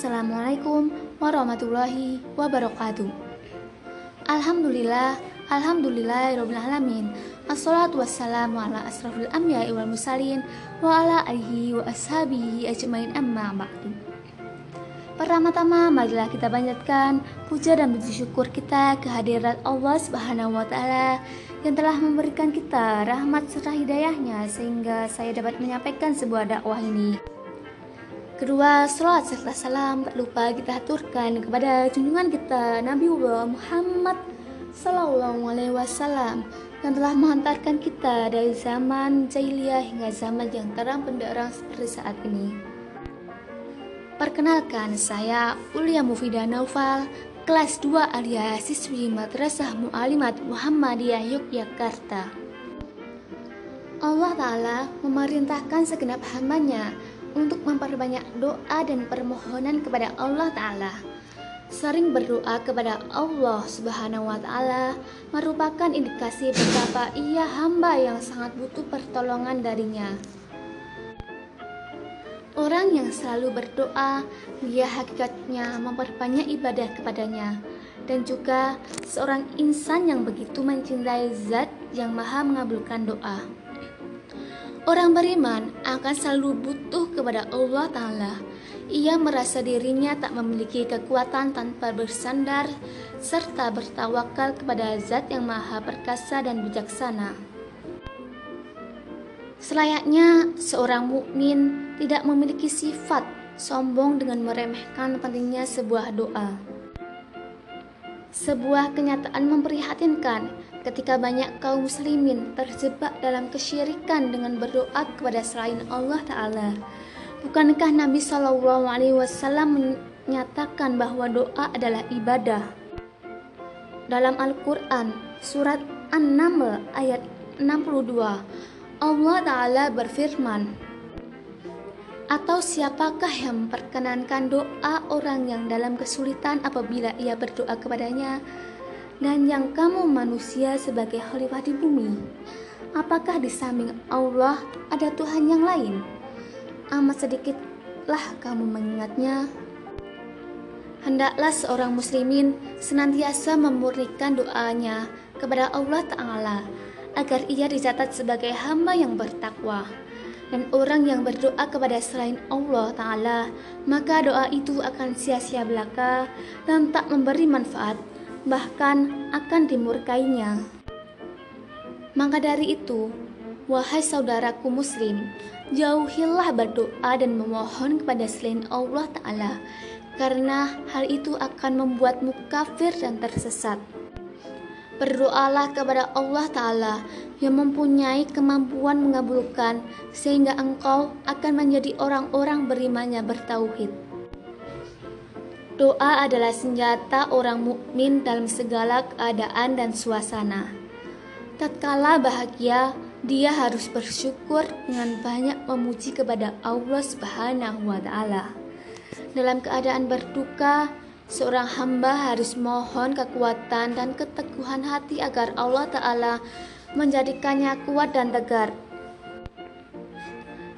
Assalamualaikum warahmatullahi wabarakatuh. Alhamdulillah, alhamdulillah alamin. Assalatu wassalamu ala asrafil anbiya'i wal mursalin wa ala alihi wa ashabihi ajmain amma ba'du. Pertama-tama marilah kita panjatkan puja dan puji syukur kita kehadirat Allah Subhanahu wa taala yang telah memberikan kita rahmat serta hidayahnya sehingga saya dapat menyampaikan sebuah dakwah ini. Kedua, salawat serta salam tak lupa kita aturkan kepada junjungan kita Nabi Muhammad Sallallahu Alaihi Wasallam yang telah menghantarkan kita dari zaman jahiliyah hingga zaman yang terang benderang seperti saat ini. Perkenalkan, saya Ulia Mufida Naufal, kelas 2 alias siswi Madrasah Mu'alimat Muhammadiyah Yogyakarta. Allah Ta'ala memerintahkan segenap hambanya untuk memperbanyak doa dan permohonan kepada Allah Ta'ala. Sering berdoa kepada Allah Subhanahu wa Ta'ala merupakan indikasi betapa ia hamba yang sangat butuh pertolongan darinya. Orang yang selalu berdoa, dia hakikatnya memperbanyak ibadah kepadanya, dan juga seorang insan yang begitu mencintai Zat yang Maha Mengabulkan doa. Orang beriman akan selalu butuh kepada Allah Ta'ala. Ia merasa dirinya tak memiliki kekuatan tanpa bersandar serta bertawakal kepada Zat yang Maha Perkasa dan Bijaksana. Selayaknya seorang mukmin tidak memiliki sifat sombong dengan meremehkan pentingnya sebuah doa. Sebuah kenyataan memprihatinkan ketika banyak kaum muslimin terjebak dalam kesyirikan dengan berdoa kepada selain Allah Ta'ala. Bukankah Nabi Shallallahu Alaihi Wasallam menyatakan bahwa doa adalah ibadah? Dalam Al-Quran, surat An-Naml ayat 62, Allah Ta'ala berfirman, atau siapakah yang memperkenankan doa orang yang dalam kesulitan apabila ia berdoa kepadanya dan yang kamu manusia sebagai khalifah di bumi. Apakah di samping Allah ada Tuhan yang lain? Amat sedikitlah kamu mengingatnya. Hendaklah seorang muslimin senantiasa memurnikan doanya kepada Allah Ta'ala agar ia dicatat sebagai hamba yang bertakwa dan orang yang berdoa kepada selain Allah Ta'ala, maka doa itu akan sia-sia belaka dan tak memberi manfaat bahkan akan dimurkainya. Maka dari itu, wahai saudaraku muslim, jauhilah berdoa dan memohon kepada selain Allah Ta'ala, karena hal itu akan membuatmu kafir dan tersesat. Berdoalah kepada Allah Ta'ala yang mempunyai kemampuan mengabulkan sehingga engkau akan menjadi orang-orang berimannya bertauhid. Doa adalah senjata orang mukmin dalam segala keadaan dan suasana. Tatkala bahagia, dia harus bersyukur dengan banyak memuji kepada Allah Subhanahu wa taala. Dalam keadaan berduka, seorang hamba harus mohon kekuatan dan keteguhan hati agar Allah taala menjadikannya kuat dan tegar.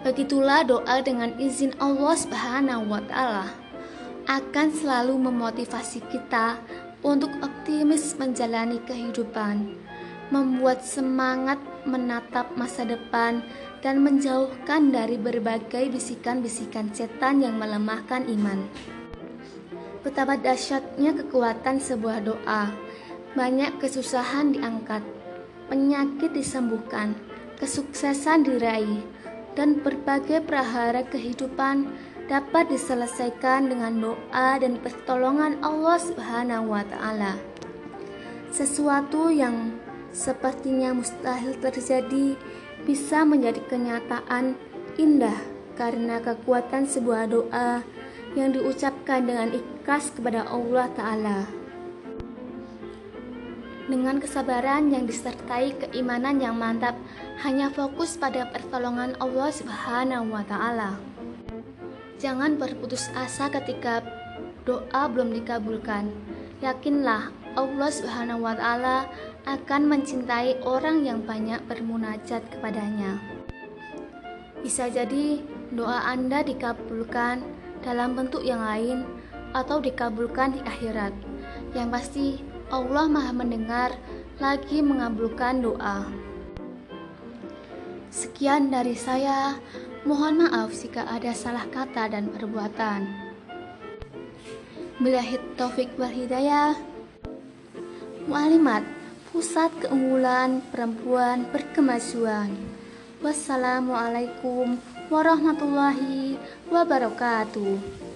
Begitulah doa dengan izin Allah Subhanahu wa taala akan selalu memotivasi kita untuk optimis menjalani kehidupan, membuat semangat menatap masa depan, dan menjauhkan dari berbagai bisikan-bisikan setan yang melemahkan iman. Betapa dahsyatnya kekuatan sebuah doa. Banyak kesusahan diangkat, penyakit disembuhkan, kesuksesan diraih, dan berbagai prahara kehidupan dapat diselesaikan dengan doa dan pertolongan Allah Subhanahu wa taala. Sesuatu yang sepertinya mustahil terjadi bisa menjadi kenyataan indah karena kekuatan sebuah doa yang diucapkan dengan ikhlas kepada Allah taala. Dengan kesabaran yang disertai keimanan yang mantap, hanya fokus pada pertolongan Allah Subhanahu wa taala. Jangan berputus asa ketika doa belum dikabulkan. Yakinlah Allah Subhanahu wa taala akan mencintai orang yang banyak bermunajat kepadanya. Bisa jadi doa Anda dikabulkan dalam bentuk yang lain atau dikabulkan di akhirat. Yang pasti Allah Maha mendengar lagi mengabulkan doa. Sekian dari saya. Mohon maaf jika ada salah kata dan perbuatan. Bilahid taufik wal hidayah. Mu'alimat, pusat keunggulan perempuan berkemajuan. Wassalamualaikum warahmatullahi wabarakatuh.